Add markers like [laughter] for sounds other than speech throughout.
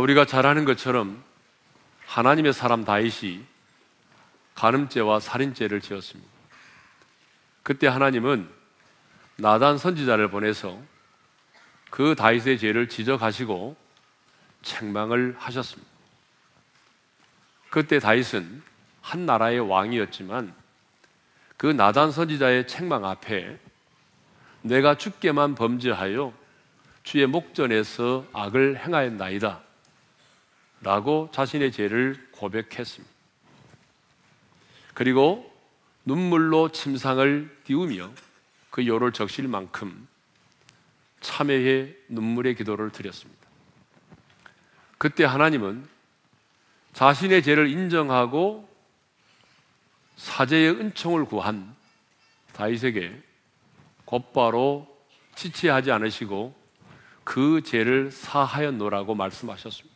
우리가 잘 아는 것처럼 하나님의 사람 다윗이 간음죄와 살인죄를 지었습니다. 그때 하나님은 나단 선지자를 보내서 그 다윗의 죄를 지적하시고 책망을 하셨습니다. 그때 다윗은 한 나라의 왕이었지만 그 나단 선지자의 책망 앞에 내가 죽게만 범죄하여 주의 목전에서 악을 행하였나이다. 라고 자신의 죄를 고백했습니다. 그리고 눈물로 침상을 띄우며 그 요를 적실 만큼 참회의 눈물의 기도를 드렸습니다. 그때 하나님은 자신의 죄를 인정하고 사제의 은총을 구한 다윗에게 곧바로 지체하지 않으시고 그 죄를 사하였노라고 말씀하셨습니다.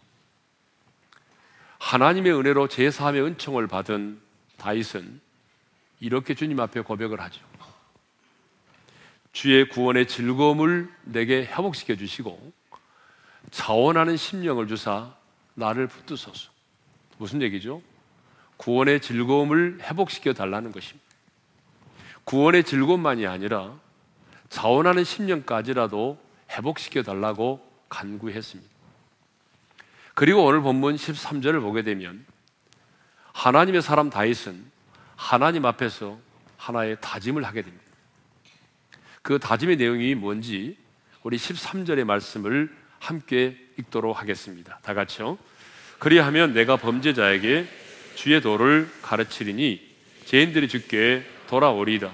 하나님의 은혜로 제사함의 은총을 받은 다윗은 이렇게 주님 앞에 고백을 하죠. 주의 구원의 즐거움을 내게 회복시켜 주시고 자원하는 심령을 주사 나를 붙드소서. 무슨 얘기죠? 구원의 즐거움을 회복시켜 달라는 것입니다. 구원의 즐거움만이 아니라 자원하는 심령까지라도 회복시켜 달라고 간구했습니다. 그리고 오늘 본문 13절을 보게 되면 하나님의 사람 다윗은 하나님 앞에서 하나의 다짐을 하게 됩니다. 그 다짐의 내용이 뭔지 우리 13절의 말씀을 함께 읽도록 하겠습니다. 다 같이요. 그리하면 내가 범죄자에게 주의 도를 가르치리니 죄인들이 주께 돌아오리이다.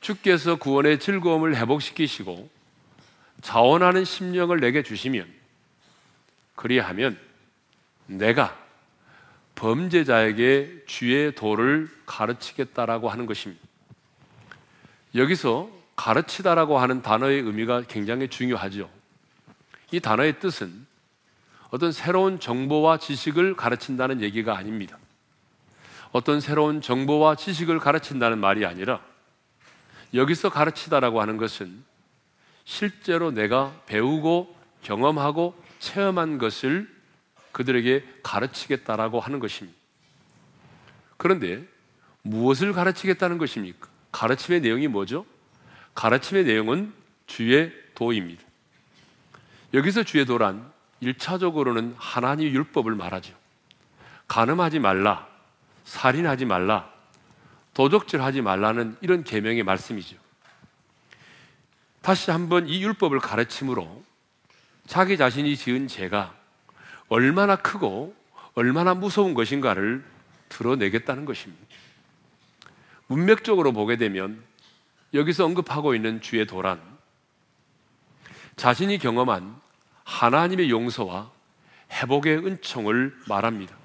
주께서 구원의 즐거움을 회복시키시고 자원하는 심령을 내게 주시면 그리하면 내가 범죄자에게 주의 도를 가르치겠다라고 하는 것입니다. 여기서 가르치다라고 하는 단어의 의미가 굉장히 중요하죠. 이 단어의 뜻은 어떤 새로운 정보와 지식을 가르친다는 얘기가 아닙니다. 어떤 새로운 정보와 지식을 가르친다는 말이 아니라 여기서 가르치다라고 하는 것은 실제로 내가 배우고 경험하고 체험한 것을 그들에게 가르치겠다라고 하는 것입니다. 그런데 무엇을 가르치겠다는 것입니까? 가르침의 내용이 뭐죠? 가르침의 내용은 주의 도입니다. 여기서 주의 도란 1차적으로는 하나님 율법을 말하죠. 간음하지 말라, 살인하지 말라, 도적질하지 말라는 이런 계명의 말씀이죠. 다시 한번 이 율법을 가르침으로 자기 자신이 지은 죄가 얼마나 크고 얼마나 무서운 것인가를 드러내겠다는 것입니다. 문맥적으로 보게 되면 여기서 언급하고 있는 주의 도란 자신이 경험한 하나님의 용서와 회복의 은총을 말합니다.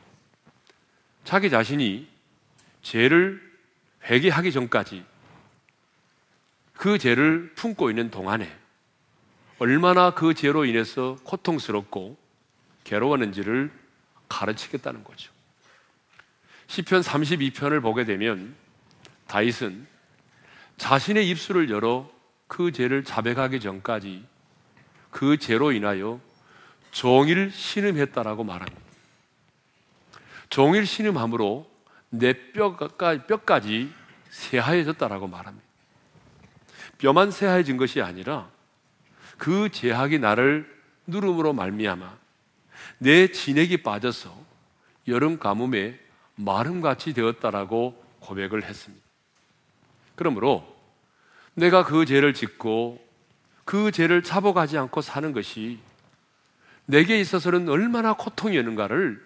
자기 자신이 죄를 회개하기 전까지 그 죄를 품고 있는 동안에 얼마나 그 죄로 인해서 고통스럽고 괴로웠는지를 가르치겠다는 거죠. 시편 32편을 보게 되면 다윗은 자신의 입술을 열어 그 죄를 자백하기 전까지 그 죄로 인하여 종일 신음했다라고 말합니다. 종일 신음함으로 내 뼈가, 뼈까지 새하얘졌다라고 말합니다. 뼈만 새하얘진 것이 아니라 그 제약이 나를 누름으로 말미암아 내 진액이 빠져서 여름 가뭄에 마름같이 되었다라고 고백을 했습니다. 그러므로 내가 그 죄를 짓고 그 죄를 잡아가지 않고 사는 것이 내게 있어서는 얼마나 고통이었는가를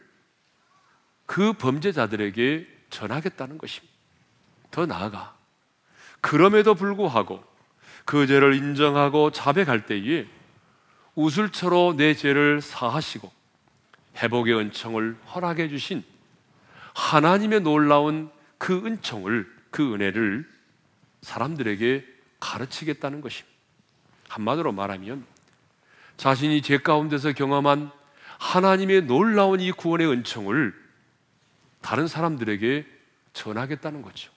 그 범죄자들에게 전하겠다는 것입니다. 더 나아가 그럼에도 불구하고 그 죄를 인정하고 자백할 때에 우슬처로 내 죄를 사하시고 회복의 은총을 허락해 주신 하나님의 놀라운 그 은총을 그 은혜를 사람들에게 가르치겠다는 것입니다. 한마디로 말하면 자신이 죄 가운데서 경험한 하나님의 놀라운 이 구원의 은총을 다른 사람들에게 전하겠다는 거죠.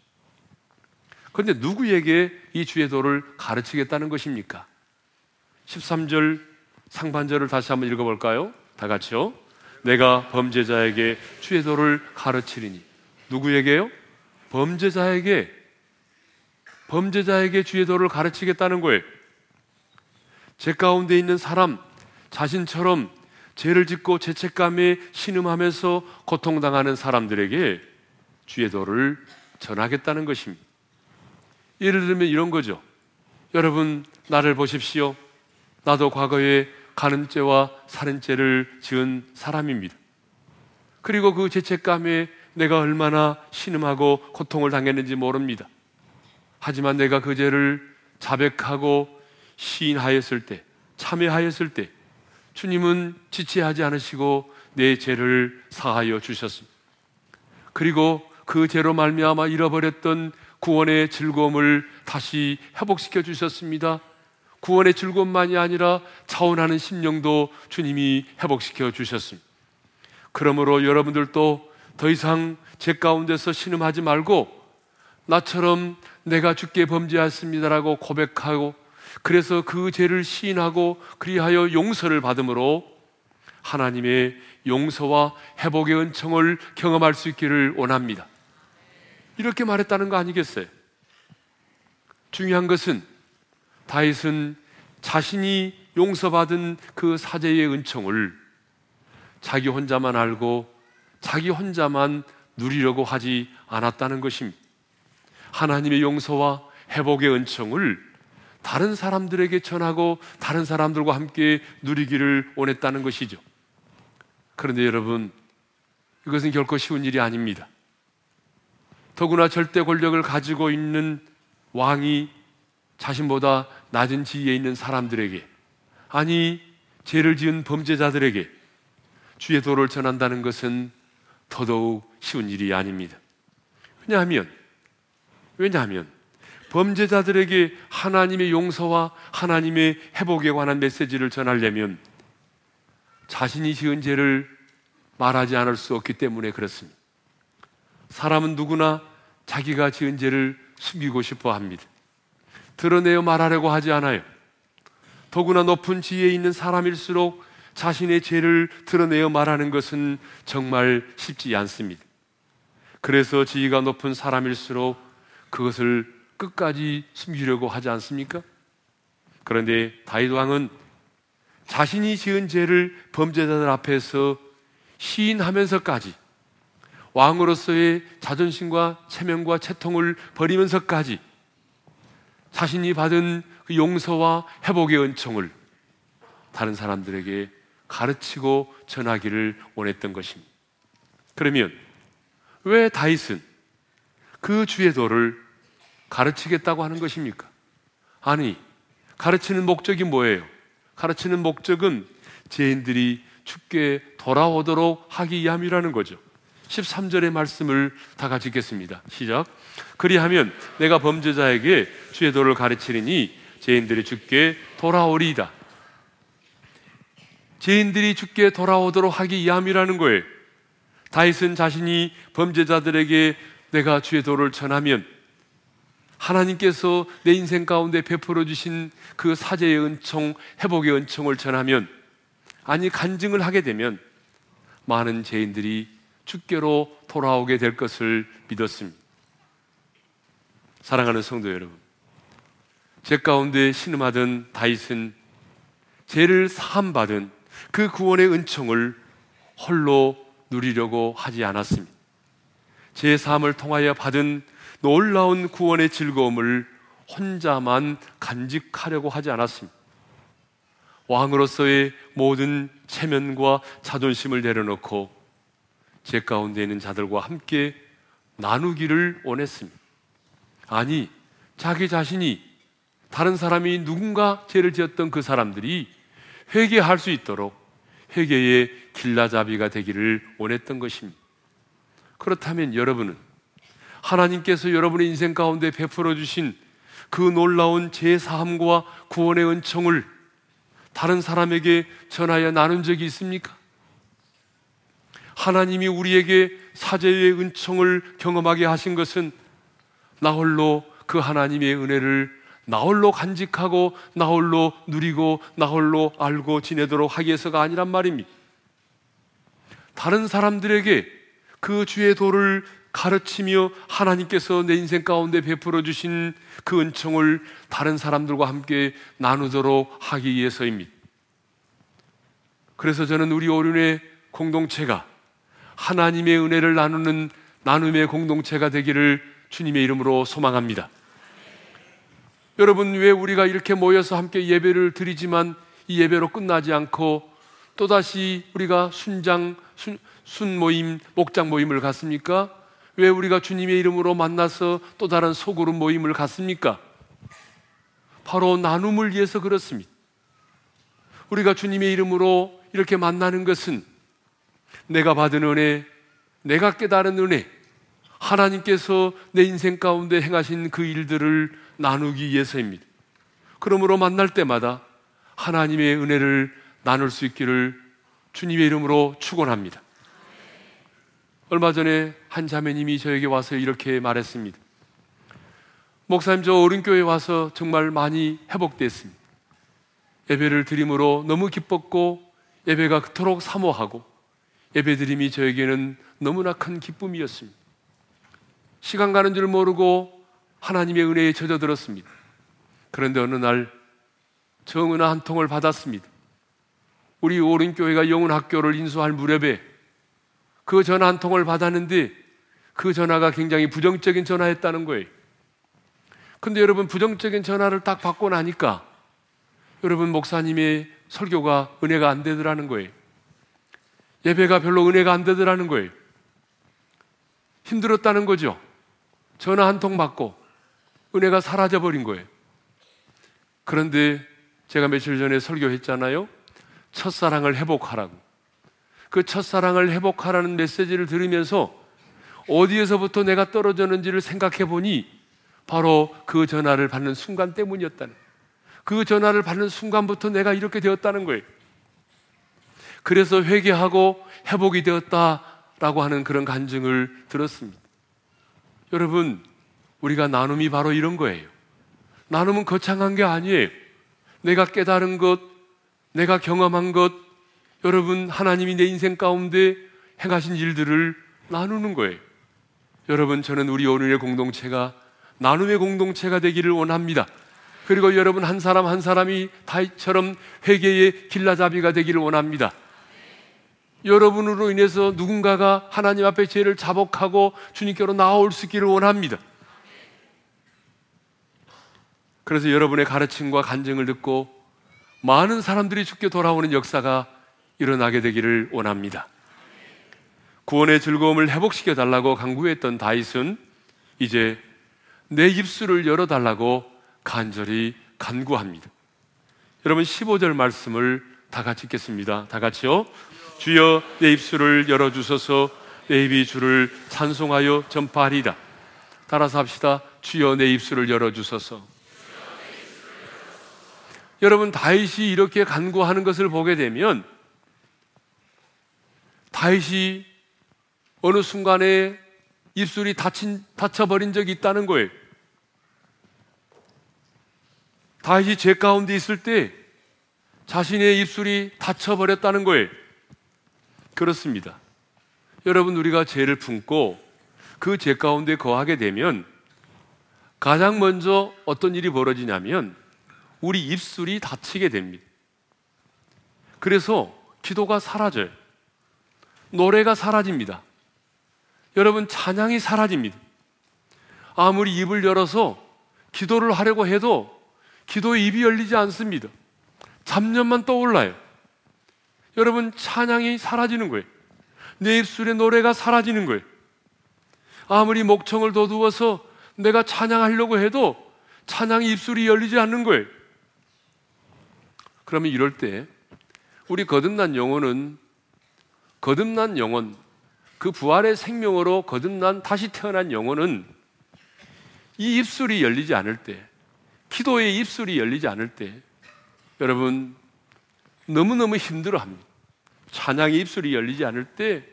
그런데 누구에게 이 주의 도를 가르치겠다는 것입니까? 13절 상반절을 다시 한번 읽어볼까요? 다 같이요. 내가 범죄자에게 주의 도를 가르치리니 누구에게요? 범죄자에게 범죄자에게 주의 도를 가르치겠다는 거예요. 제 가운데 있는 사람 자신처럼 죄를 짓고 죄책감에 신음하면서 고통당하는 사람들에게 주의 도를 전하겠다는 것입니다. 예를 들면 이런 거죠. 여러분, 나를 보십시오. 나도 과거에 가늠죄와 살인죄를 지은 사람입니다. 그리고 그 죄책감에 내가 얼마나 신음하고 고통을 당했는지 모릅니다. 하지만 내가 그 죄를 자백하고 시인하였을 때, 참여하였을 때, 주님은 지체하지 않으시고 내 죄를 사하여 주셨습니다. 그리고 그 죄로 말미암아 잃어버렸던 구원의 즐거움을 다시 회복시켜 주셨습니다. 구원의 즐거움만이 아니라 차원하는 심령도 주님이 회복시켜 주셨습니다. 그러므로 여러분들도 더 이상 제 가운데서 신음하지 말고 나처럼 내가 죽게 범죄했습니다라고 고백하고 그래서 그 죄를 시인하고 그리하여 용서를 받음으로 하나님의 용서와 회복의 은총을 경험할 수 있기를 원합니다. 이렇게 말했다는 거 아니겠어요? 중요한 것은 다윗은 자신이 용서받은 그 사제의 은총을 자기 혼자만 알고 자기 혼자만 누리려고 하지 않았다는 것입니다. 하나님의 용서와 회복의 은총을 다른 사람들에게 전하고 다른 사람들과 함께 누리기를 원했다는 것이죠. 그런데 여러분, 이것은 결코 쉬운 일이 아닙니다. 더구나 절대 권력을 가지고 있는 왕이 자신보다 낮은 지위에 있는 사람들에게, 아니, 죄를 지은 범죄자들에게 주의 도를 전한다는 것은 더더욱 쉬운 일이 아닙니다. 왜냐하면, 왜냐하면, 범죄자들에게 하나님의 용서와 하나님의 회복에 관한 메시지를 전하려면 자신이 지은 죄를 말하지 않을 수 없기 때문에 그렇습니다. 사람은 누구나 자기가 지은 죄를 숨기고 싶어 합니다. 드러내어 말하려고 하지 않아요. 더구나 높은 지위에 있는 사람일수록 자신의 죄를 드러내어 말하는 것은 정말 쉽지 않습니다. 그래서 지위가 높은 사람일수록 그것을 끝까지 숨기려고 하지 않습니까? 그런데 다윗 왕은 자신이 지은 죄를 범죄자들 앞에서 시인하면서까지 왕으로서의 자존심과 체면과 채통을 버리면서까지 자신이 받은 그 용서와 회복의 은총을 다른 사람들에게 가르치고 전하기를 원했던 것입니다. 그러면 왜 다윗은 그 주의 도를 가르치겠다고 하는 것입니까? 아니, 가르치는 목적이 뭐예요? 가르치는 목적은 죄인들이 죽게 돌아오도록 하기 위함이라는 거죠. 13절의 말씀을 다 같이 읽겠습니다. 시작. 그리하면 내가 범죄자에게 주의 도를 가르치리니 죄인들이 죽게 돌아오리이다. 죄인들이 죽게 돌아오도록 하기 위함이라는 거예요. 다윗은 자신이 범죄자들에게 내가 주의 도를 전하면 하나님께서 내 인생 가운데 베풀어 주신 그 사제의 은총, 회복의 은총을 전하면 아니 간증을 하게 되면 많은 죄인들이 주께로 돌아오게 될 것을 믿었습니다. 사랑하는 성도 여러분, 제 가운데 신음하던 다윗은 죄를 사함 받은 그 구원의 은총을 홀로 누리려고 하지 않았습니다. 제 삶을 통하여 받은 놀라운 구원의 즐거움을 혼자만 간직하려고 하지 않았습니다. 왕으로서의 모든 체면과 자존심을 내려놓고 제 가운데 있는 자들과 함께 나누기를 원했습니다. 아니, 자기 자신이 다른 사람이 누군가 죄를 지었던 그 사람들이 회개할 수 있도록 회개의 길라잡이가 되기를 원했던 것입니다. 그렇다면 여러분은 하나님께서 여러분의 인생 가운데 베풀어 주신 그 놀라운 제사함과 구원의 은총을 다른 사람에게 전하여 나눈 적이 있습니까? 하나님이 우리에게 사제의 은총을 경험하게 하신 것은 나홀로 그 하나님의 은혜를 나홀로 간직하고 나홀로 누리고 나홀로 알고 지내도록 하기 위해서가 아니란 말입니다. 다른 사람들에게 그 주의 도를 가르치며 하나님께서 내 인생 가운데 베풀어 주신 그 은총을 다른 사람들과 함께 나누도록 하기 위해서입니다. 그래서 저는 우리 오륜의 공동체가 하나님의 은혜를 나누는 나눔의 공동체가 되기를 주님의 이름으로 소망합니다. 여러분, 왜 우리가 이렇게 모여서 함께 예배를 드리지만 이 예배로 끝나지 않고 또다시 우리가 순장, 순, 순 모임, 목장 모임을 갔습니까? 왜 우리가 주님의 이름으로 만나서 또 다른 소그룹 모임을 갔습니까? 바로 나눔을 위해서 그렇습니다. 우리가 주님의 이름으로 이렇게 만나는 것은 내가 받은 은혜, 내가 깨달은 은혜, 하나님께서 내 인생 가운데 행하신 그 일들을 나누기 위해서입니다. 그러므로 만날 때마다 하나님의 은혜를 나눌 수 있기를 주님의 이름으로 축원합니다. 얼마 전에 한 자매님이 저에게 와서 이렇게 말했습니다. 목사님 저 어른교회 와서 정말 많이 회복됐습니다. 예배를 드림으로 너무 기뻤고 예배가 그토록 사모하고 예배 드림이 저에게는 너무나 큰 기쁨이었습니다. 시간 가는 줄 모르고 하나님의 은혜에 젖어들었습니다. 그런데 어느 날 정은아 한 통을 받았습니다. 우리 오른교회가 영훈학교를 인수할 무렵에 그 전화 한 통을 받았는데 그 전화가 굉장히 부정적인 전화였다는 거예요. 근데 여러분 부정적인 전화를 딱 받고 나니까 여러분 목사님의 설교가 은혜가 안 되더라는 거예요. 예배가 별로 은혜가 안 되더라는 거예요. 힘들었다는 거죠. 전화 한 통 받고 은혜가 사라져 버린 거예요. 그런데 제가 며칠 전에 설교했잖아요. 첫사랑을 회복하라고. 그 첫사랑을 회복하라는 메시지를 들으면서 어디에서부터 내가 떨어졌는지를 생각해 보니 바로 그 전화를 받는 순간 때문이었다는. 그 전화를 받는 순간부터 내가 이렇게 되었다는 거예요. 그래서 회개하고 회복이 되었다라고 하는 그런 간증을 들었습니다. 여러분, 우리가 나눔이 바로 이런 거예요. 나눔은 거창한 게 아니에요. 내가 깨달은 것, 내가 경험한 것, 여러분, 하나님이 내 인생 가운데 행하신 일들을 나누는 거예요. 여러분, 저는 우리 오늘의 공동체가 나눔의 공동체가 되기를 원합니다. 그리고 여러분 한 사람 한 사람이 다이처럼 회개의 길라잡이가 되기를 원합니다. 여러분으로 인해서 누군가가 하나님 앞에 죄를 자복하고 주님께로 나올 수 있기를 원합니다. 그래서 여러분의 가르침과 간증을 듣고 많은 사람들이 죽게 돌아오는 역사가 일어나게 되기를 원합니다. 구원의 즐거움을 회복시켜 달라고 강구했던 다윗은 이제 내 입술을 열어 달라고 간절히 간구합니다. 여러분 15절 말씀을 다 같이 읽겠습니다. 다 같이요. 주여 내 입술을 열어 주소서 내 입이 주를 찬송하여 전파하리다. 따라서 합시다. 주여 내 입술을 열어 주소서. 여러분 다윗이 이렇게 간구하는 것을 보게 되면 다윗이 어느 순간에 입술이 다친, 다쳐버린 적이 있다는 거예요. 다윗이 죄 가운데 있을 때 자신의 입술이 다쳐버렸다는 거예요. 그렇습니다. 여러분, 우리가 죄를 품고 그 죄 가운데 거하게 되면 가장 먼저 어떤 일이 벌어지냐면 우리 입술이 다치게 됩니다. 그래서 기도가 사라져요. 노래가 사라집니다. 여러분, 찬양이 사라집니다. 아무리 입을 열어서 기도를 하려고 해도 기도의 입이 열리지 않습니다. 잡념만 떠올라요. 여러분, 찬양이 사라지는 거예요. 내 입술의 노래가 사라지는 거예요. 아무리 목청을 돋우어서 내가 찬양하려고 해도 찬양의 입술이 열리지 않는 거예요. 그러면 이럴 때 우리 거듭난 영혼은 거듭난 영혼, 그 부활의 생명으로 거듭난 다시 태어난 영혼은 이 입술이 열리지 않을 때, 기도의 입술이 열리지 않을 때, 여러분 너무너무 힘들어 합니다. 찬양의 입술이 열리지 않을 때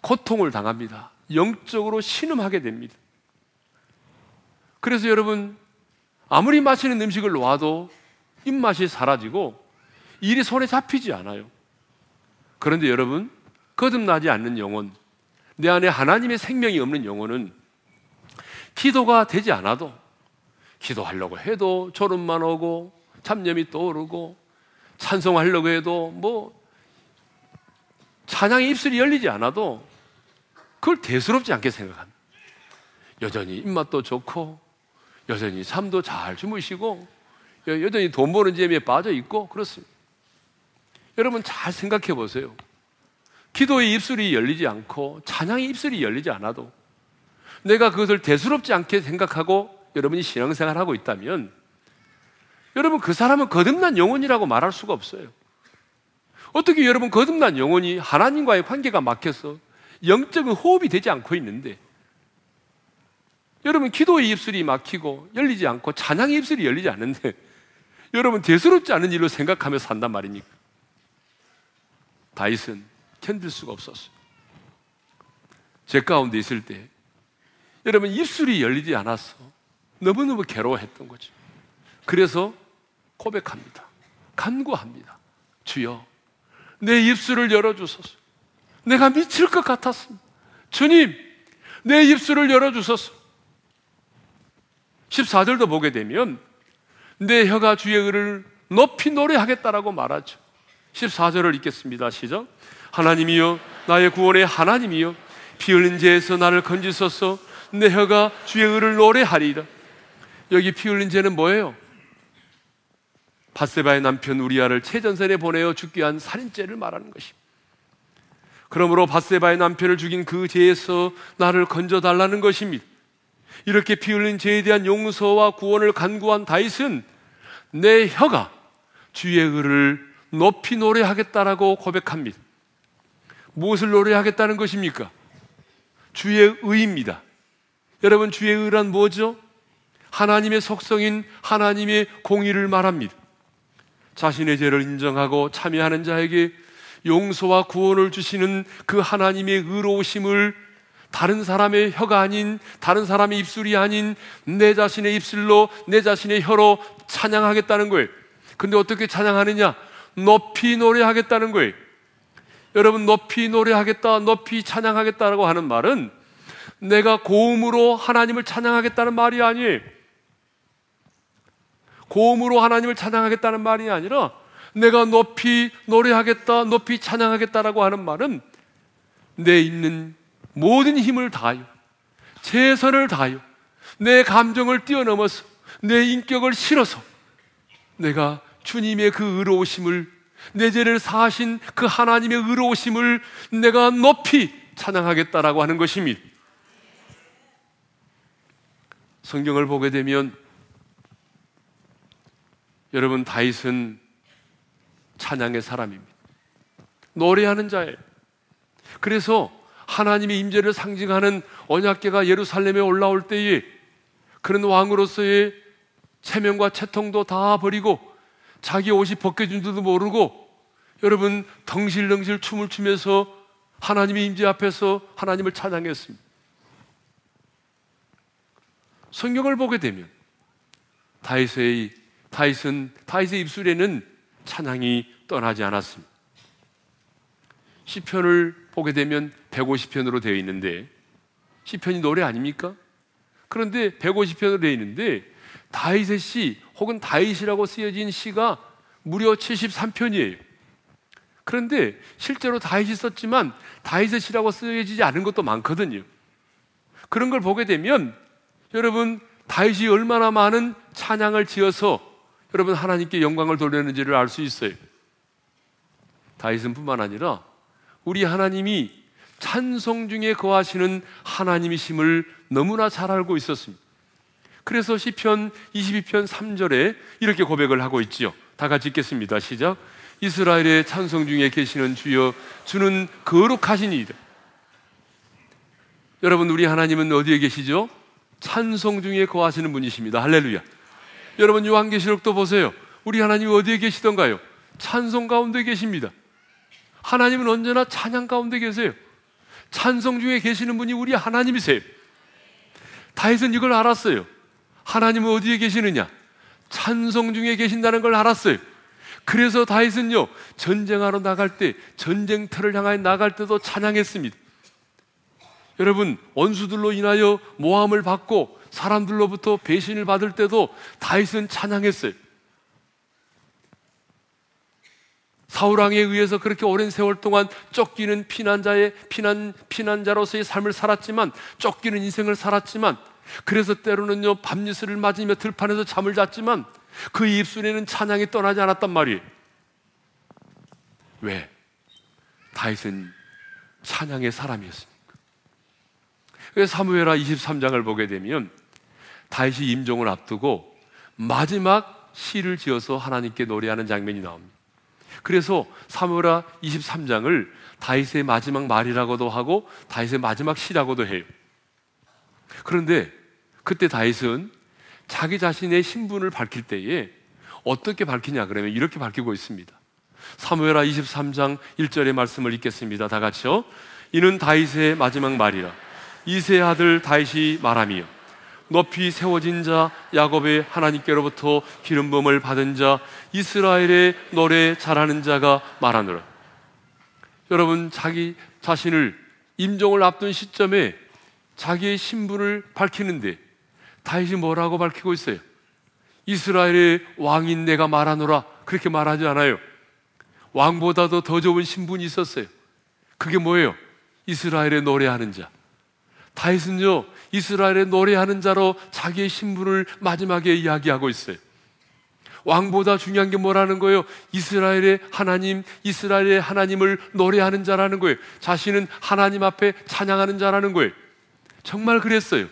고통을 당합니다. 영적으로 신음하게 됩니다. 그래서 여러분 아무리 마시는 음식을 놓아도 입맛이 사라지고 일이 손에 잡히지 않아요. 그런데 여러분 거듭나지 않는 영혼, 내 안에 하나님의 생명이 없는 영혼은 기도가 되지 않아도 기도하려고 해도 졸음만 오고 잡념이 떠오르고 찬송하려고 해도 뭐 찬양의 입술이 열리지 않아도 그걸 대수롭지 않게 생각합니다. 여전히 입맛도 좋고 여전히 잠도 잘 주무시고 여전히 돈 버는 재미에 빠져 있고 그렇습니다. 여러분 잘 생각해 보세요. 기도의 입술이 열리지 않고 찬양의 입술이 열리지 않아도 내가 그것을 대수롭지 않게 생각하고 여러분이 신앙생활 하고 있다면 여러분 그 사람은 거듭난 영혼이라고 말할 수가 없어요. 어떻게 여러분 거듭난 영혼이 하나님과의 관계가 막혀서 영적인 호흡이 되지 않고 있는데 여러분 기도의 입술이 막히고 열리지 않고 찬양의 입술이 열리지 않는데 [laughs] 여러분 대수롭지 않은 일로 생각하며 산단 말입니까? 다윗은 견딜 수가 없었어요. 제 가운데 있을 때 여러분 입술이 열리지 않아서 너무너무 괴로워했던 거죠. 그래서 고백합니다. 간구합니다. 주여, 내 입술을 열어주소서. 내가 미칠 것 같았습니다. 주님, 내 입술을 열어주소서. 14절도 보게 되면 내 혀가 주의 의를 높이 노래하겠다라고 말하죠. 14절을 읽겠습니다. 시작. 하나님이여 나의 구원의 하나님이여 피 흘린 죄에서 나를 건지소서 내 혀가 주의 의를 노래하리라. 여기 피 흘린 죄는 뭐예요? 바세바의 남편 우리아를 최전선에 보내어 죽게 한 살인죄를 말하는 것입니다. 그러므로 바세바의 남편을 죽인 그 죄에서 나를 건져 달라는 것입니다. 이렇게 피 흘린 죄에 대한 용서와 구원을 간구한 다윗은 내 혀가 주의 의를 높이 노래하겠다라고 고백합니다. 무엇을 노래하겠다는 것입니까? 주의 의입니다. 여러분, 주의 의란 뭐죠? 하나님의 속성인 하나님의 공의를 말합니다. 자신의 죄를 인정하고 참여하는 자에게 용서와 구원을 주시는 그 하나님의 의로우심을 다른 사람의 혀가 아닌 다른 사람의 입술이 아닌 내 자신의 입술로 내 자신의 혀로 찬양하겠다는 거예요. 근데 어떻게 찬양하느냐? 높이 노래하겠다는 거예요. 여러분 높이 노래하겠다, 높이 찬양하겠다라고 하는 말은 내가 고음으로 하나님을 찬양하겠다는 말이 아니에요. 고음으로 하나님을 찬양하겠다는 말이 아니라 내가 높이 노래하겠다, 높이 찬양하겠다라고 하는 말은 내 있는 모든 힘을 다하여 최선을 다하여 내 감정을 뛰어넘어서 내 인격을 실어서 내가 주님의 그 의로우심을 내 죄를 사하신 그 하나님의 의로우심을 내가 높이 찬양하겠다라고 하는 것입니다. 성경을 보게 되면 여러분 다윗은 찬양의 사람입니다. 노래하는 자예요. 그래서 하나님의 임재를 상징하는 언약궤가 예루살렘에 올라올 때에 그런 왕으로서의 체면과 채통도 다 버리고 자기 옷이 벗겨진 줄도 모르고 여러분 덩실덩실 춤을 추면서 하나님의 임재 앞에서 하나님을 찬양했습니다. 성경을 보게 되면 다윗의 다윗은 다윗의 입술에는 찬양이 떠나지 않았습니다. 시편을 보게 되면 150편으로 되어 있는데 시편이 노래 아닙니까? 그런데 150편으로 되어 있는데 다윗의 시 혹은 다윗이라고 쓰여진 시가 무려 73편이에요. 그런데 실제로 다윗이 썼지만 다윗의 시라고 쓰여지지 않은 것도 많거든요. 그런 걸 보게 되면 여러분 다윗이 얼마나 많은 찬양을 지어서 여러분 하나님께 영광을 돌리는지를 알 수 있어요. 다윗은 뿐만 아니라 우리 하나님이 찬송 중에 거하시는 하나님이심을 너무나 잘 알고 있었습니다. 그래서 시편 22편 3절에 이렇게 고백을 하고 있지요. 다 같이 읽겠습니다. 시작. 이스라엘의 찬송 중에 계시는 주여 주는 거룩하시니이다. 여러분 우리 하나님은 어디에 계시죠? 찬송 중에 거하시는 분이십니다. 할렐루야. 여러분 요한계시록도 보세요. 우리 하나님 어디에 계시던가요? 찬송 가운데 계십니다. 하나님은 언제나 찬양 가운데 계세요. 찬송 중에 계시는 분이 우리 하나님이세요. 다윗은 이걸 알았어요. 하나님은 어디에 계시느냐? 찬송 중에 계신다는 걸 알았어요. 그래서 다윗은요, 전쟁하러 나갈 때, 전쟁터를 향하여 나갈 때도 찬양했습니다. 여러분, 원수들로 인하여 모함을 받고 사람들로부터 배신을 받을 때도 다윗은 찬양했어요. 사울왕에 의해서 그렇게 오랜 세월 동안 쫓기는 피난자의 피난 피난자로서의 삶을 살았지만 쫓기는 인생을 살았지만 그래서 때로는요 밤니스를 맞으며 들판에서 잠을 잤지만 그 입술에는 찬양이 떠나지 않았단 말이에요. 왜? 다윗은 찬양의 사람이었습니까? 사무엘하 23장을 보게 되면 다윗이 임종을 앞두고 마지막 시를 지어서 하나님께 노래하는 장면이 나옵니다. 그래서 사무엘하 23장을 다윗의 마지막 말이라고도 하고 다윗의 마지막 시라고도 해요. 그런데 그때 다윗은 자기 자신의 신분을 밝힐 때에 어떻게 밝히냐 그러면 이렇게 밝히고 있습니다. 사무엘하 23장 1절의 말씀을 읽겠습니다. 다 같이요. 이는 다윗의 마지막 말이라. 이세 아들 다윗이 말하며 높이 세워진 자 야곱의 하나님께로부터 기름 부음을 받은 자 이스라엘의 노래 잘하는 자가 말하노라. 여러분 자기 자신을 임종을 앞둔 시점에 자기의 신분을 밝히는데 다윗이 뭐라고 밝히고 있어요? 이스라엘의 왕인 내가 말하노라 그렇게 말하지 않아요. 왕보다도 더 좋은 신분이 있었어요. 그게 뭐예요? 이스라엘의 노래하는 자. 다윗은요, 이스라엘의 노래하는 자로 자기의 신분을 마지막에 이야기하고 있어요. 왕보다 중요한 게 뭐라는 거예요? 이스라엘의 하나님, 이스라엘의 하나님을 노래하는 자라는 거예요. 자신은 하나님 앞에 찬양하는 자라는 거예요. 정말 그랬어요.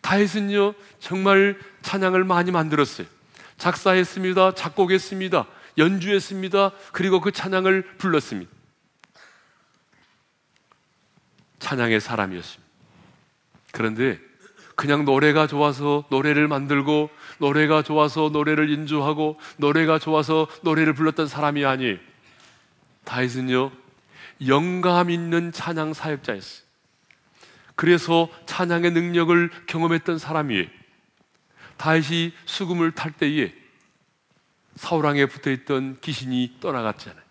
다윗은요, 정말 찬양을 많이 만들었어요. 작사했습니다. 작곡했습니다. 연주했습니다. 그리고 그 찬양을 불렀습니다. 찬양의 사람이었습니다. 그런데 그냥 노래가 좋아서 노래를 만들고 노래가 좋아서 노래를 인주하고 노래가 좋아서 노래를 불렀던 사람이 아니에요. 다윗은요 영감 있는 찬양 사역자였어요. 그래서 찬양의 능력을 경험했던 사람이에요. 다윗이 수금을 탈 때에 사울왕에 붙어 있던 귀신이 떠나갔잖아요.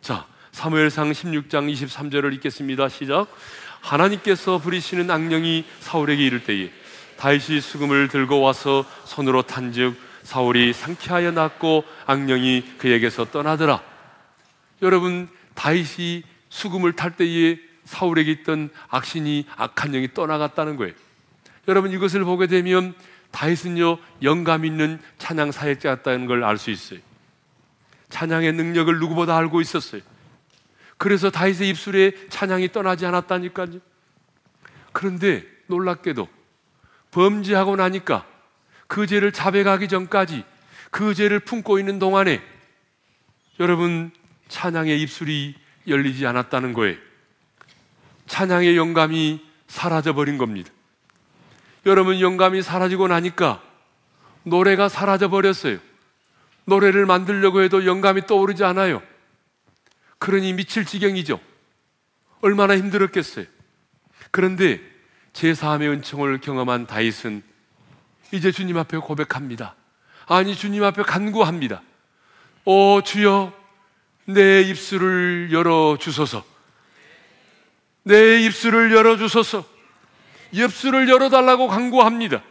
자, 사무엘상 16장 23절을 읽겠습니다. 시작. 하나님께서 부리시는 악령이 사울에게 이를 때에 다윗이 수금을 들고 와서 손으로 탄즉 사울이 상쾌하여 낫고 악령이 그에게서 떠나더라. 여러분 다윗이 수금을 탈 때에 사울에게 있던 악신이 악한 영이 떠나갔다는 거예요. 여러분 이것을 보게 되면 다윗은요 영감 있는 찬양 사역자였다는 걸 알 수 있어요. 찬양의 능력을 누구보다 알고 있었어요. 그래서 다윗의 입술에 찬양이 떠나지 않았다니까요. 그런데 놀랍게도 범죄하고 나니까 그 죄를 자백하기 전까지 그 죄를 품고 있는 동안에 여러분 찬양의 입술이 열리지 않았다는 거예요. 찬양의 영감이 사라져 버린 겁니다. 여러분 영감이 사라지고 나니까 노래가 사라져 버렸어요. 노래를 만들려고 해도 영감이 떠오르지 않아요. 그러니 미칠 지경이죠. 얼마나 힘들었겠어요. 그런데 제3의 은총을 경험한 다윗은 이제 주님 앞에 고백합니다. 아니, 주님 앞에 간구합니다. 오, 주여, 내 입술을 열어 주소서. 내 입술을 열어 주소서. 입술을 열어 달라고 간구합니다.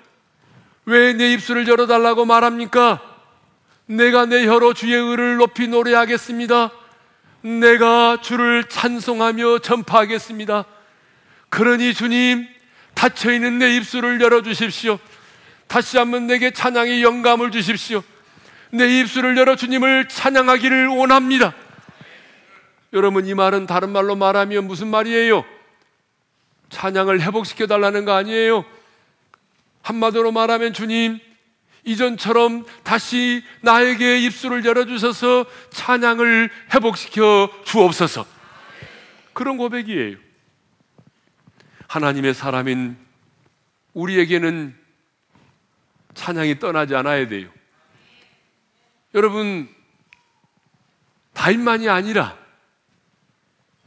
왜 내 입술을 열어 달라고 말합니까? 내가 내 혀로 주의 의를 높이 노래하겠습니다. 내가 주를 찬송하며 전파하겠습니다. 그러니 주님, 닫혀있는 내 입술을 열어주십시오. 다시 한번 내게 찬양의 영감을 주십시오. 내 입술을 열어 주님을 찬양하기를 원합니다. 여러분, 이 말은 다른 말로 말하면 무슨 말이에요? 찬양을 회복시켜 달라는 거 아니에요? 한마디로 말하면 주님, 이전처럼 다시 나에게 입술을 열어주셔서 찬양을 회복시켜 주옵소서. 그런 고백이에요. 하나님의 사람인 우리에게는 찬양이 떠나지 않아야 돼요. 여러분, 다윗만이 아니라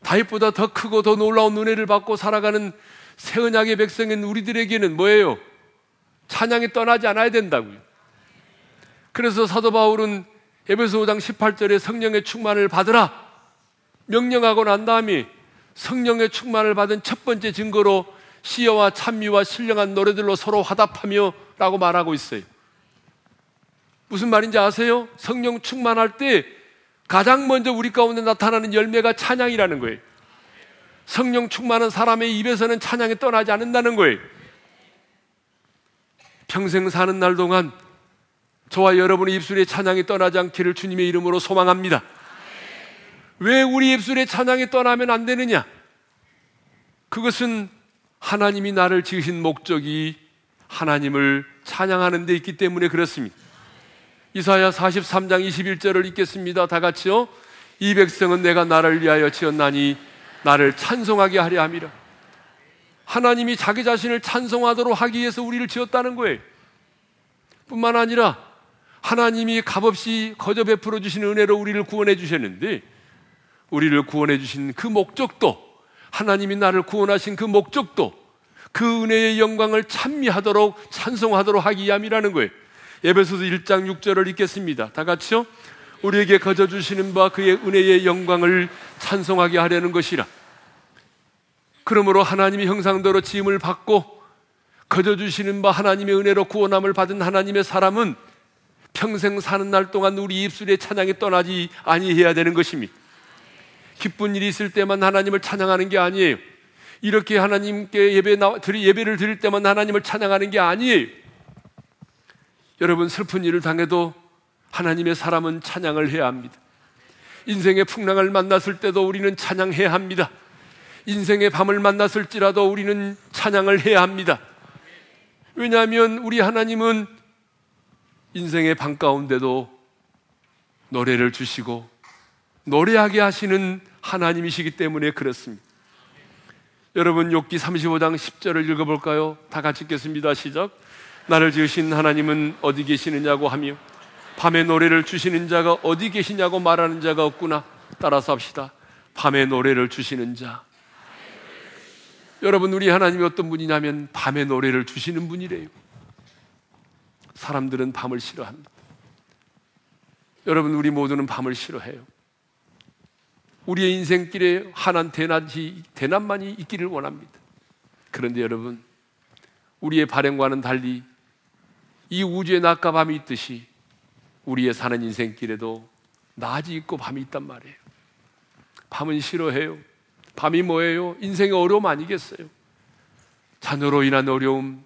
다윗보다 더 크고 더 놀라운 은혜를 받고 살아가는 새 언약의 백성인 우리들에게는 뭐예요? 찬양이 떠나지 않아야 된다고요. 그래서 사도 바울은 에베소 5장 18절에 성령의 충만을 받으라 명령하고 난 다음에 성령의 충만을 받은 첫 번째 증거로 시여와 찬미와 신령한 노래들로 서로 화답하며 라고 말하고 있어요. 무슨 말인지 아세요? 성령 충만할 때 가장 먼저 우리 가운데 나타나는 열매가 찬양이라는 거예요. 성령 충만한 사람의 입에서는 찬양이 떠나지 않는다는 거예요. 평생 사는 날 동안 저와 여러분의 입술에 찬양이 떠나지 않기를 주님의 이름으로 소망합니다. 왜 우리 입술에 찬양이 떠나면 안 되느냐? 그것은 하나님이 나를 지으신 목적이 하나님을 찬양하는 데 있기 때문에 그렇습니다. 이사야 43장 21절을 읽겠습니다. 다 같이요. 이 백성은 내가 나를 위하여 지었나니 나를 찬송하게 하려 함이라. 하나님이 자기 자신을 찬송하도록 하기 위해서 우리를 지었다는 거예요. 뿐만 아니라 하나님이 값없이 거저 베풀어 주신 은혜로 우리를 구원해 주셨는데 우리를 구원해 주신 그 목적도 하나님이 나를 구원하신 그 목적도 그 은혜의 영광을 찬미하도록 찬송하도록 하기 위함이라는 거예요. 예배소서 1장 6절을 읽겠습니다. 다 같이요. 우리에게 거저 주시는 바 그의 은혜의 영광을 찬송하게 하려는 것이라. 그러므로 하나님의 형상대로 지음을 받고 거저 주시는 바 하나님의 은혜로 구원함을 받은 하나님의 사람은 평생 사는 날 동안 우리 입술에 찬양이 떠나지 아니해야 되는 것입니다. 기쁜 일이 있을 때만 하나님을 찬양하는 게 아니에요. 이렇게 하나님께 예배 예배를 드릴 때만 하나님을 찬양하는 게 아니에요. 여러분 슬픈 일을 당해도 하나님의 사람은 찬양을 해야 합니다. 인생의 풍랑을 만났을 때도 우리는 찬양해야 합니다. 인생의 밤을 만났을지라도 우리는 찬양을 해야 합니다. 왜냐하면 우리 하나님은 인생의 밤 가운데도 노래를 주시고 노래하게 하시는 하나님이시기 때문에 그렇습니다. 여러분 욥기 35장 10절을 읽어볼까요? 다 같이 읽겠습니다. 시작. 나를 지으신 하나님은 어디 계시느냐고 하며 밤에 노래를 주시는 자가 어디 계시냐고 말하는 자가 없구나. 따라서 합시다. 밤에 노래를 주시는 자. 여러분 우리 하나님이 어떤 분이냐면 밤에 노래를 주시는 분이래요. 사람들은 밤을 싫어합니다. 여러분 우리 모두는 밤을 싫어해요. 우리의 인생길에 한한 대낮이 대낮만이 있기를 원합니다. 그런데 여러분 우리의 발행과는 달리 이 우주의 낮과 밤이 있듯이 우리의 사는 인생길에도 낮이 있고 밤이 있단 말이에요. 밤은 싫어해요. 밤이 뭐예요? 인생의 어려움 아니겠어요? 자녀로 인한 어려움,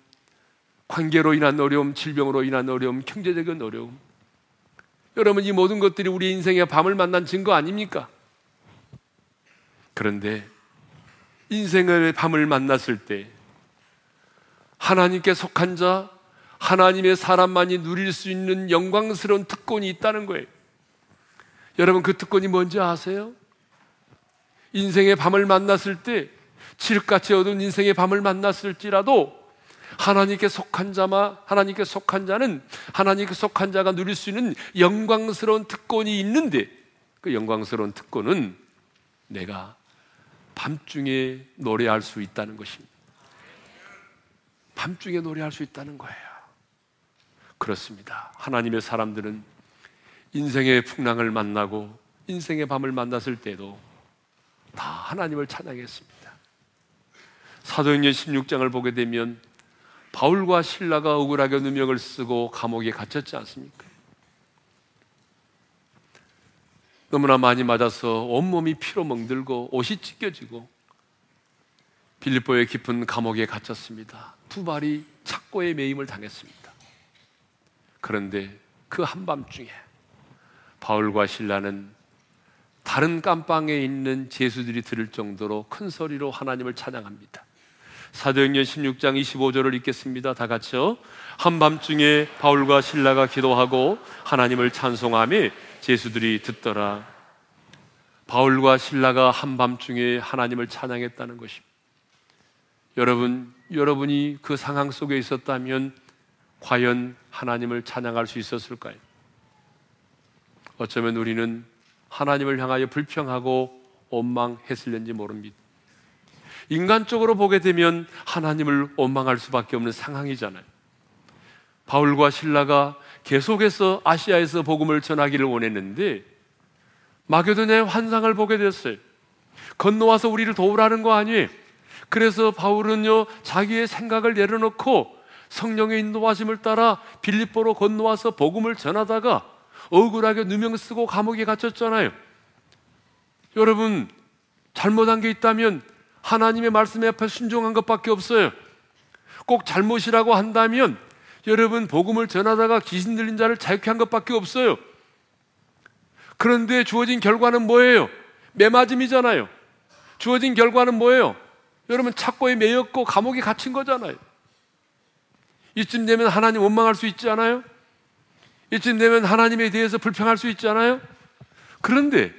관계로 인한 어려움, 질병으로 인한 어려움, 경제적인 어려움. 여러분, 이 모든 것들이 우리 인생의 밤을 만난 증거 아닙니까? 그런데 인생의 밤을 만났을 때 하나님께 속한 자, 하나님의 사람만이 누릴 수 있는 영광스러운 특권이 있다는 거예요. 여러분 그 특권이 뭔지 아세요? 인생의 밤을 만났을 때 칠흑같이 어두운 인생의 밤을 만났을지라도 하나님께 속한 자마 하나님께 속한 자는 하나님께 속한 자가 누릴 수 있는 영광스러운 특권이 있는데 그 영광스러운 특권은 내가 밤중에 노래할 수 있다는 것입니다. 밤중에 노래할 수 있다는 거예요. 그렇습니다. 하나님의 사람들은 인생의 풍랑을 만나고 인생의 밤을 만났을 때도 다 하나님을 찬양했습니다. 사도행전 16장을 보게 되면 바울과 신라가 억울하게 누명을 쓰고 감옥에 갇혔지 않습니까? 너무나 많이 맞아서 온몸이 피로 멍들고 옷이 찢겨지고 빌립보의 깊은 감옥에 갇혔습니다. 두 발이 착고에 매임을 당했습니다. 그런데 그 한밤중에 바울과 신라는 다른 깜방에 있는 제수들이 들을 정도로 큰 소리로 하나님을 찬양합니다. 사도행전 16장 25절을 읽겠습니다. 다 같이요. 한밤중에 바울과 신라가 기도하고 하나님을 찬송하며 제수들이 듣더라. 바울과 신라가 한밤중에 하나님을 찬양했다는 것입니다. 여러분, 여러분이 그 상황 속에 있었다면 과연 하나님을 찬양할 수 있었을까요? 어쩌면 우리는 하나님을 향하여 불평하고 원망했을는지 모릅니다. 인간적으로 보게 되면 하나님을 원망할 수밖에 없는 상황이잖아요. 바울과 신라가 계속해서 아시아에서 복음을 전하기를 원했는데 마게도냐의 환상을 보게 됐어요. 건너와서 우리를 도우라는 거 아니에요. 그래서 바울은요 자기의 생각을 내려놓고 성령의 인도하심을 따라 빌립보로 건너와서 복음을 전하다가 억울하게 누명 쓰고 감옥에 갇혔잖아요. 여러분 잘못한 게 있다면 하나님의 말씀에 앞에 순종한 것밖에 없어요. 꼭 잘못이라고 한다면 여러분 복음을 전하다가 귀신 들린 자를 자유케 한 것밖에 없어요. 그런데 주어진 결과는 뭐예요? 매맞음이잖아요. 주어진 결과는 뭐예요? 여러분 착고에 매였고 감옥에 갇힌 거잖아요. 이쯤 되면 하나님 원망할 수 있지 않아요? 이쯤 되면 하나님에 대해서 불평할 수 있지 않아요? 그런데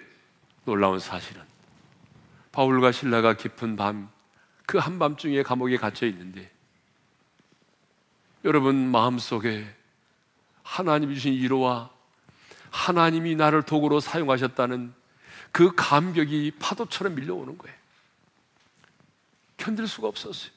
놀라운 사실은 바울과 신라가 깊은 밤, 그 한밤중에 감옥에 갇혀 있는데 여러분 마음속에 하나님이 주신 위로와 하나님이 나를 도구로 사용하셨다는 그 감격이 파도처럼 밀려오는 거예요. 견딜 수가 없었어요.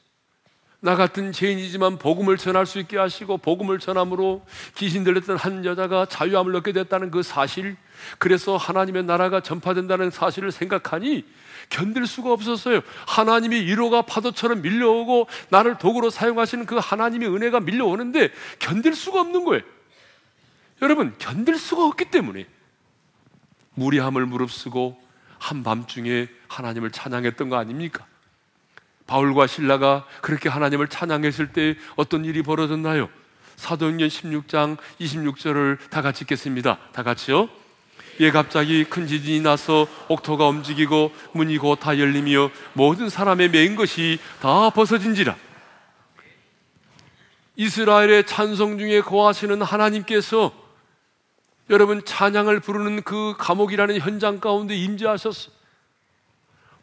나 같은 죄인이지만 복음을 전할 수 있게 하시고 복음을 전함으로 귀신 들렸던 한 여자가 자유함을 얻게 됐다는 그 사실, 그래서 하나님의 나라가 전파된다는 사실을 생각하니 견딜 수가 없었어요. 하나님이 위로가 파도처럼 밀려오고 나를 도구로 사용하시는 그 하나님의 은혜가 밀려오는데 견딜 수가 없는 거예요. 여러분, 견딜 수가 없기 때문에 무리함을 무릅쓰고 한밤중에 하나님을 찬양했던 거 아닙니까? 바울과 신라가 그렇게 하나님을 찬양했을 때 어떤 일이 벌어졌나요? 사도행전 16장 26절을 다 같이 읽겠습니다. 다 같이요. 예, 갑자기 큰 지진이 나서 옥토가 움직이고 문이 곧 다 열리며 모든 사람의 메인 것이 다 벗어진지라. 이스라엘의 찬송 중에 거하시는 하나님께서 여러분 찬양을 부르는 그 감옥이라는 현장 가운데 임재하셨어.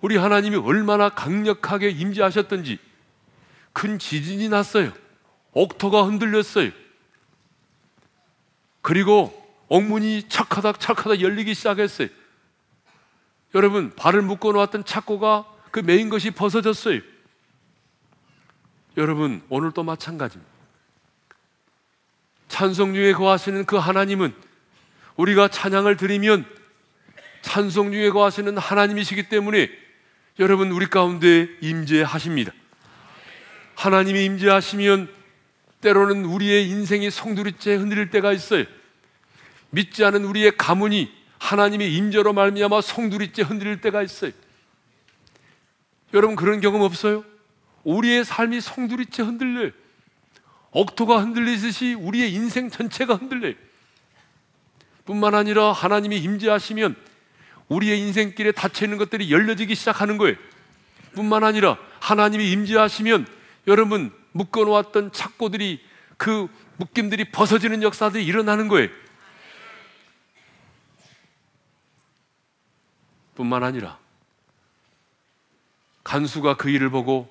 우리 하나님이 얼마나 강력하게 임재하셨던지 큰 지진이 났어요. 옥토가 흔들렸어요. 그리고 옥문이 착하닥 착하닥 열리기 시작했어요. 여러분 발을 묶어 놓았던 착고가 그 메인 것이 벗어졌어요. 여러분 오늘도 마찬가지입니다. 찬송 중에 거하시는 그 하나님은 우리가 찬양을 드리면 찬송 중에 거하시는 하나님이시기 때문에 여러분 우리 가운데 임재하십니다. 하나님이 임재하시면 때로는 우리의 인생이 송두리째 흔들릴 때가 있어요. 믿지 않은 우리의 가문이 하나님의 임재로 말미암아 송두리째 흔들릴 때가 있어요. 여러분 그런 경험 없어요? 우리의 삶이 송두리째 흔들려요. 억토가 흔들리듯이 우리의 인생 전체가 흔들려요. 뿐만 아니라 하나님이 임재하시면 우리의 인생길에 닫혀 있는 것들이 열려지기 시작하는 거예요. 뿐만 아니라 하나님이 임재하시면 여러분 묶어 놓았던 착고들이 그 묶임들이 벗어지는 역사들이 일어나는 거예요. 뿐만 아니라 간수가 그 일을 보고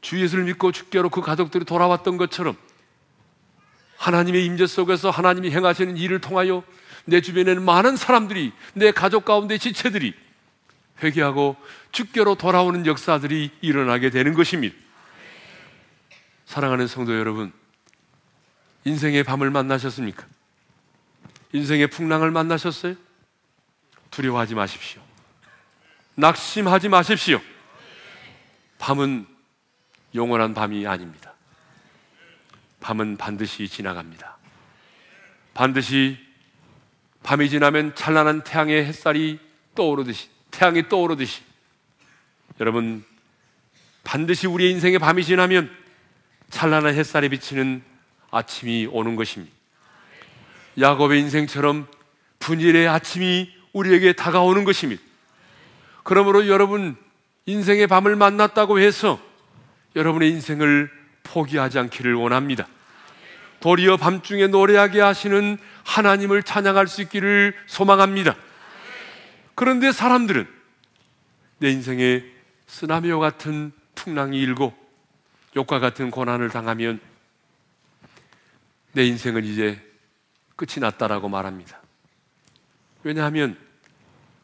주 예수를 믿고 죽게로 그 가족들이 돌아왔던 것처럼 하나님의 임재 속에서 하나님이 행하시는 일을 통하여 내 주변에는 많은 사람들이 내 가족 가운데 지체들이 회개하고 주께로 돌아오는 역사들이 일어나게 되는 것입니다. 사랑하는 성도 여러분, 인생의 밤을 만나셨습니까? 인생의 풍랑을 만나셨어요? 두려워하지 마십시오. 낙심하지 마십시오. 밤은 영원한 밤이 아닙니다. 밤은 반드시 지나갑니다. 반드시 밤이 지나면 찬란한 태양의 햇살이 떠오르듯이 태양이 떠오르듯이 여러분 반드시 우리의 인생의 밤이 지나면 찬란한 햇살이 비치는 아침이 오는 것입니다. 야곱의 인생처럼 분일의 아침이 우리에게 다가오는 것입니다. 그러므로 여러분 인생의 밤을 만났다고 해서 여러분의 인생을 포기하지 않기를 원합니다. 도리어 밤중에 노래하게 하시는 하나님을 찬양할 수 있기를 소망합니다. 그런데 사람들은 내 인생에 쓰나미와 같은 풍랑이 일고 욕과 같은 고난을 당하면 내 인생은 이제 끝이 났다라고 말합니다. 왜냐하면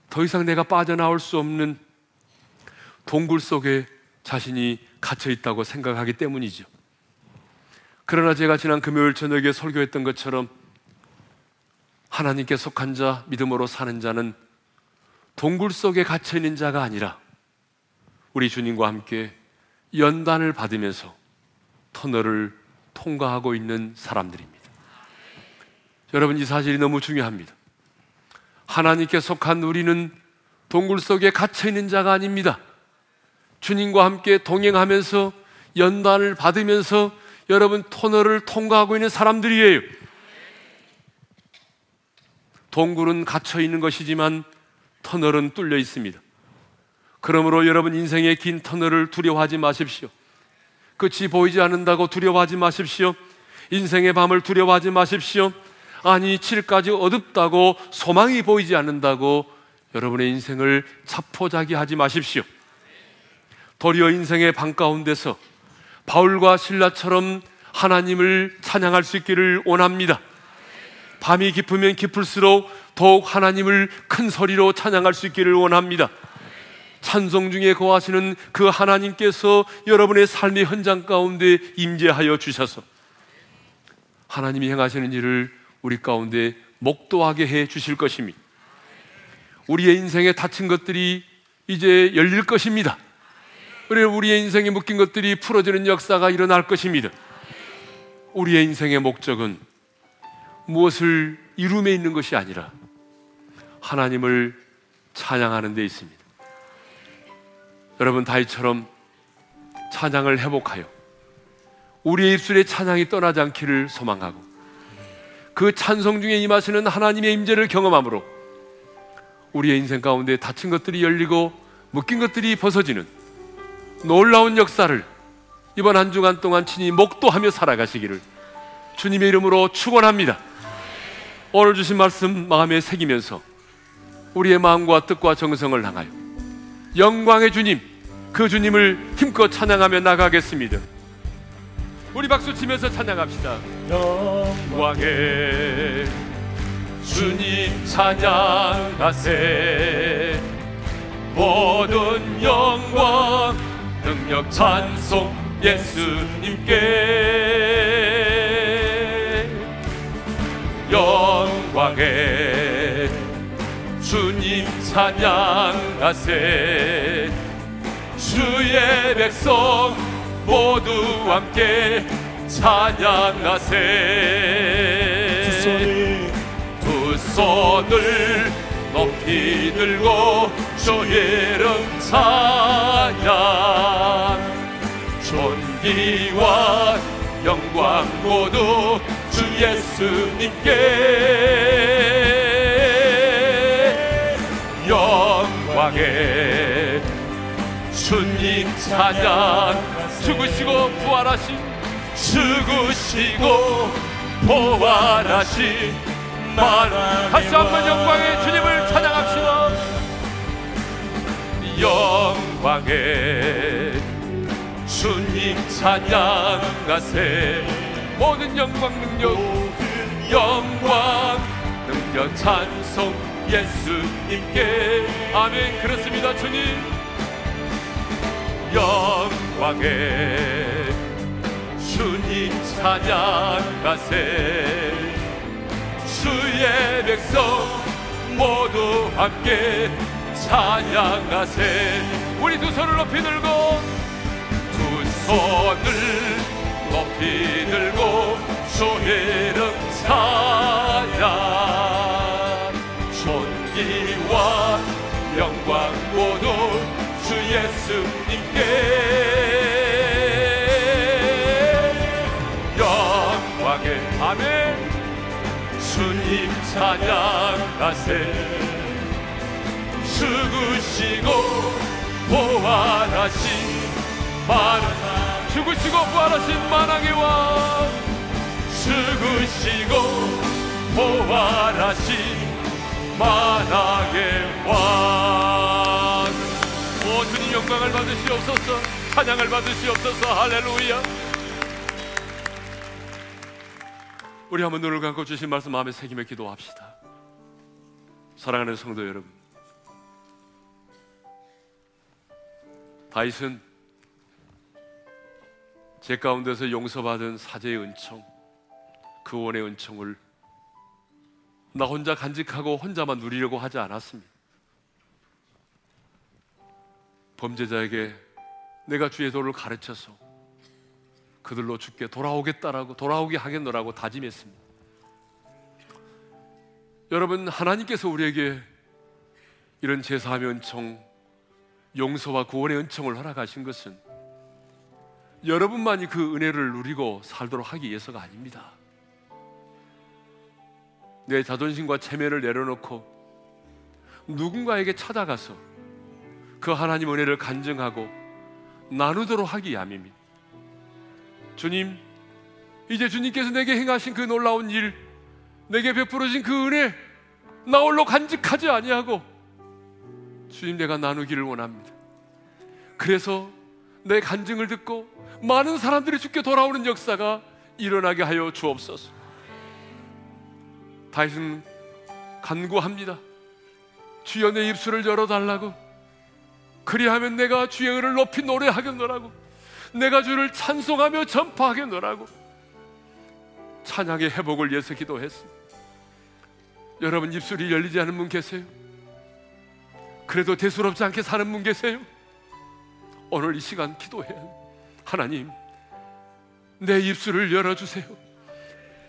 더 이상 내가 빠져나올 수 없는 동굴 속에 자신이 갇혀 있다고 생각하기 때문이죠. 그러나 제가 지난 금요일 저녁에 설교했던 것처럼 하나님께 속한 자, 믿음으로 사는 자는 동굴 속에 갇혀 있는 자가 아니라 우리 주님과 함께 연단을 받으면서 터널을 통과하고 있는 사람들입니다. 여러분, 이 사실이 너무 중요합니다. 하나님께 속한 우리는 동굴 속에 갇혀 있는 자가 아닙니다. 주님과 함께 동행하면서 연단을 받으면서 여러분 터널을 통과하고 있는 사람들이에요. 동굴은 갇혀 있는 것이지만 터널은 뚫려 있습니다. 그러므로 여러분 인생의 긴 터널을 두려워하지 마십시오. 끝이 보이지 않는다고 두려워하지 마십시오. 인생의 밤을 두려워하지 마십시오. 아니, 7까지 어둡다고 소망이 보이지 않는다고 여러분의 인생을 자포자기 하지 마십시오. 도리어 인생의 방 가운데서 바울과 신라처럼 하나님을 찬양할 수 있기를 원합니다. 밤이 깊으면 깊을수록 더욱 하나님을 큰 소리로 찬양할 수 있기를 원합니다. 찬송 중에 거하시는 그 하나님께서 여러분의 삶의 현장 가운데 임재하여 주셔서 하나님이 행하시는 일을 우리 가운데 목도하게 해 주실 것입니다. 우리의 인생에 닫힌 것들이 이제 열릴 것입니다. 그리고 우리의 인생에 묶인 것들이 풀어지는 역사가 일어날 것입니다. 우리의 인생의 목적은 무엇을 이룸에 있는 것이 아니라 하나님을 찬양하는 데 있습니다. 여러분 다이처럼 찬양을 회복하여 우리의 입술에 찬양이 떠나지 않기를 소망하고 그 찬송 중에 임하시는 하나님의 임재를 경험함으로 우리의 인생 가운데 닫힌 것들이 열리고 묶인 것들이 벗어지는 놀라운 역사를 이번 한 주간 동안 친히 목도하며 살아가시기를 주님의 이름으로 축원합니다. 오늘 주신 말씀 마음에 새기면서 우리의 마음과 뜻과 정성을 향하여 영광의 주님, 그 주님을 힘껏 찬양하며 나가겠습니다. 우리 박수 치면서 찬양합시다. 영광의 주님 찬양하세 모든 영광 능력 찬송 예수님께. 영광의 주님 찬양하세. 주의 백성 모두 함께 찬양하세. 두 손이 두 손을 높이 들고 주의 이름 찬양 존귀와 영광 모두 주 예수님께. 영광의 주님 찬양. 죽으시고 부활하신 죽으시고 부활하신 만 다시 한번 영광의 주님을 찬양합시다 영광의 주님 찬양하세. 모든 영광 능력 영광 능력 찬송 예수님께. 아멘. 그렇습니다 주님. 영광의 주님 찬양하세. 주의 백성 모두 함께 찬양하세. 우리 두 손을 높이 들고 두 손을 높이 들고 주의 이름 찬양 존귀와 영광 모두 주 예수님께. 영광의 아멘 주님 찬양하세 죽으시고 부활하신 만왕 죽으시고 부활하신 만왕의 왕. 죽으시고 부활하신 만왕의 왕. 오, 주님 영광을 받으시옵소서. 찬양을 받으시옵소서. 할렐루야. 우리 한번 눈을 감고 주신 말씀 마음에 새기며 기도합시다. 사랑하는 성도 여러분 다윗은 제 가운데서 용서받은 사제의 은총, 그 원의 은총을 나 혼자 간직하고 혼자만 누리려고 하지 않았습니다. 범죄자에게 내가 주의 도를 가르쳐서 그들로 죽게 돌아오겠다라고 돌아오게 하겠노라고 다짐했습니다. 여러분 하나님께서 우리에게 이런 제사함의 은총, 용서와 구원의 은총을 허락하신 것은 여러분만이 그 은혜를 누리고 살도록 하기 위해서가 아닙니다. 내 자존심과 체면을 내려놓고 누군가에게 찾아가서 그 하나님 은혜를 간증하고 나누도록 하기 위함입니다. 주님, 이제 주님께서 내게 행하신 그 놀라운 일, 내게 베풀어진 그 은혜, 나 홀로 간직하지 아니하고 주님 내가 나누기를 원합니다. 그래서 내 간증을 듣고 많은 사람들이 죽게 돌아오는 역사가 일어나게 하여 주옵소서. 다윗은 간구합니다. 주여 내 입술을 열어달라고. 그리하면 내가 주의 은을 높이 노래하겠노라고. 내가 주를 찬송하며 전파하겠노라고. 찬양의 회복을 위해서 기도했습니다. 여러분 입술이 열리지 않은 분 계세요? 그래도 대수롭지 않게 사는 분 계세요? 오늘 이 시간 기도해요. 하나님, 내 입술을 열어주세요.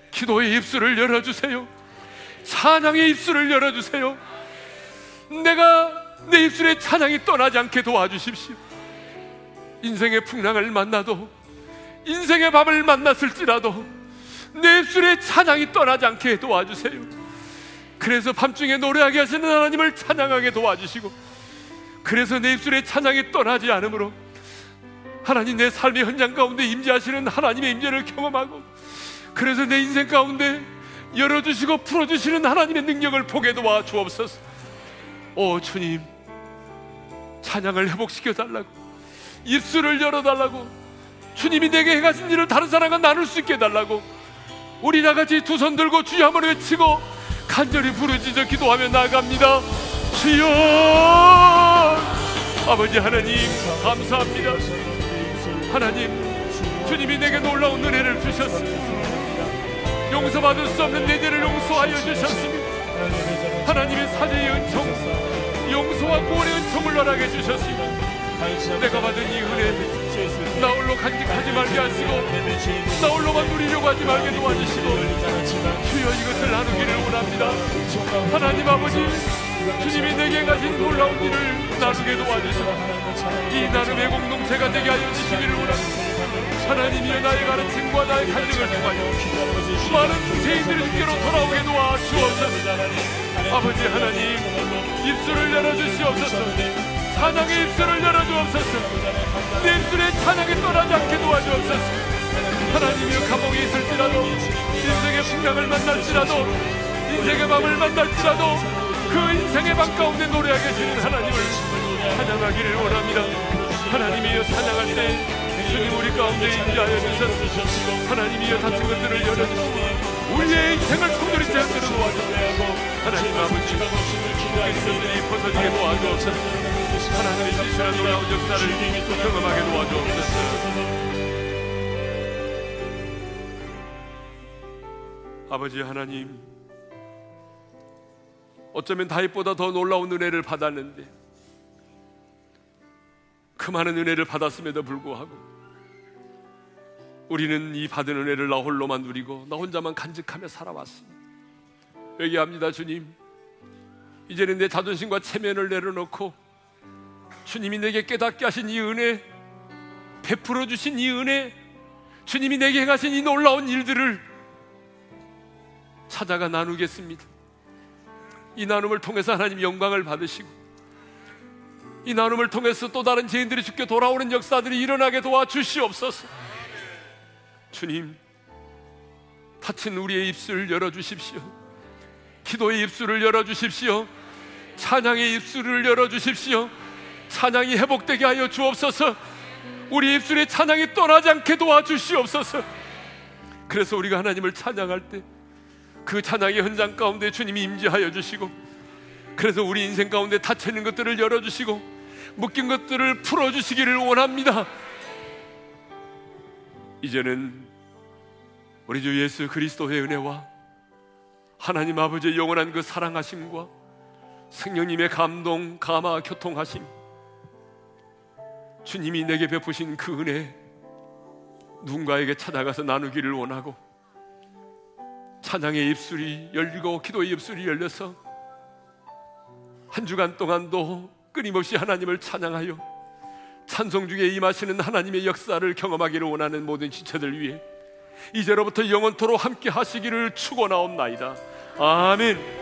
기도의 입술을 열어주세요. 찬양의 입술을 열어주세요. 내가 내 입술에 찬양이 떠나지 않게 도와주십시오. 인생의 풍랑을 만나도, 인생의 밤을 만났을지라도, 내 입술에 찬양이 떠나지 않게 도와주세요. 그래서 밤중에 노래하게 하시는 하나님을 찬양하게 도와주시고 그래서 내 입술에 찬양이 떠나지 않으므로 하나님 내 삶의 현장 가운데 임재하시는 하나님의 임재를 경험하고 그래서 내 인생 가운데 열어주시고 풀어주시는 하나님의 능력을 보게 도와 주옵소서. 오 주님 찬양을 회복시켜 달라고 입술을 열어 달라고 주님이 내게 행하신 일을 다른 사람과 나눌 수 있게 해달라고 우리 나같이 두 손 들고 주여 한번 외치고 간절히 부르짖어 기도하며 나갑니다. 주여 아버지 하나님 감사합니다. 하나님 주님이 내게 놀라운 은혜를 주셨습니다. 용서받을 수 없는 내 죄를 용서하여 주셨습니다. 하나님의 사죄의 은총, 용서와 구원의 은총을 허락해 주셨습니다. 내가 받은 이 은혜 나 홀로 간직하지 말게 하시고 나 홀로만 누리려고 하지 말게 도와주시고 하나님 아버지 주님이 내게 가신 놀라운 일을 나누게 도와주시고 이 나눔의 공동체가 되게 하여 주시기를 원합니다. 하나님이여 나의 가르침과 나의 간증을 통하여 많은 죄인들이 주께로 돌아오게 도와 주옵소서. 아버지 하나님 입술을 열어주시옵소서. 찬양의 입술을 열어주옵소서. 내 입술에 찬양이 떠나지 않게 도와주옵소서. 하나님이여 감옥에 있을지라도 인생의 풍랑을 만날지라도 인생의 밤을 만날지라도 그 인생의 밤 가운데 노래하게 하시는 하나님을 찬양하기를 원합니다. 하나님이여 찬양할 때 주님 우리 가운데 인자하여 주셔서 하나님이여 다친 것들을 열어주시고 우리의 인생을 손들이지 않도록 도와주시고 하나님 아버지 그리스도들이 벗어지게 도와주옵소서. 하나님의 신실한 놀라운 역사를 경험하게 도와주옵소서. 아버지 하나님 어쩌면 다윗보다 더 놀라운 은혜를 받았는데 그 많은 은혜를 받았음에도 불구하고 우리는 이 받은 은혜를 나 홀로만 누리고 나 혼자만 간직하며 살아왔습니다 회개합니다 주님 이제는 내 자존심과 체면을 내려놓고 주님이 내게 깨닫게 하신 이 은혜, 베풀어 주신 이 은혜, 주님이 내게 행하신 이 놀라운 일들을 찾아가 나누겠습니다. 이 나눔을 통해서 하나님 영광을 받으시고, 이 나눔을 통해서 또 다른 죄인들이 죽게 돌아오는 역사들이 일어나게 도와 주시옵소서. 주님, 다친 우리의 입술을 열어 주십시오. 기도의 입술을 열어 주십시오. 찬양의 입술을 열어 주십시오. 찬양이 회복되게 하여 주옵소서. 우리 입술에 찬양이 떠나지 않게 도와주시옵소서. 그래서 우리가 하나님을 찬양할 때 그 찬양의 현장 가운데 주님이 임재하여 주시고 그래서 우리 인생 가운데 닫혀 있는 것들을 열어 주시고 묶인 것들을 풀어 주시기를 원합니다. 이제는 우리 주 예수 그리스도의 은혜와 하나님 아버지의 영원한 그 사랑하심과 성령님의 감동, 감화, 교통하심 주님이 내게 베푸신 그 은혜 누군가에게 찾아가서 나누기를 원하고 찬양의 입술이 열리고 기도의 입술이 열려서 한 주간 동안도 끊임없이 하나님을 찬양하여 찬송 중에 임하시는 하나님의 역사를 경험하기를 원하는 모든 지체들 위해 이제로부터 영원토록 함께 하시기를 축원하옵나이다. 아멘.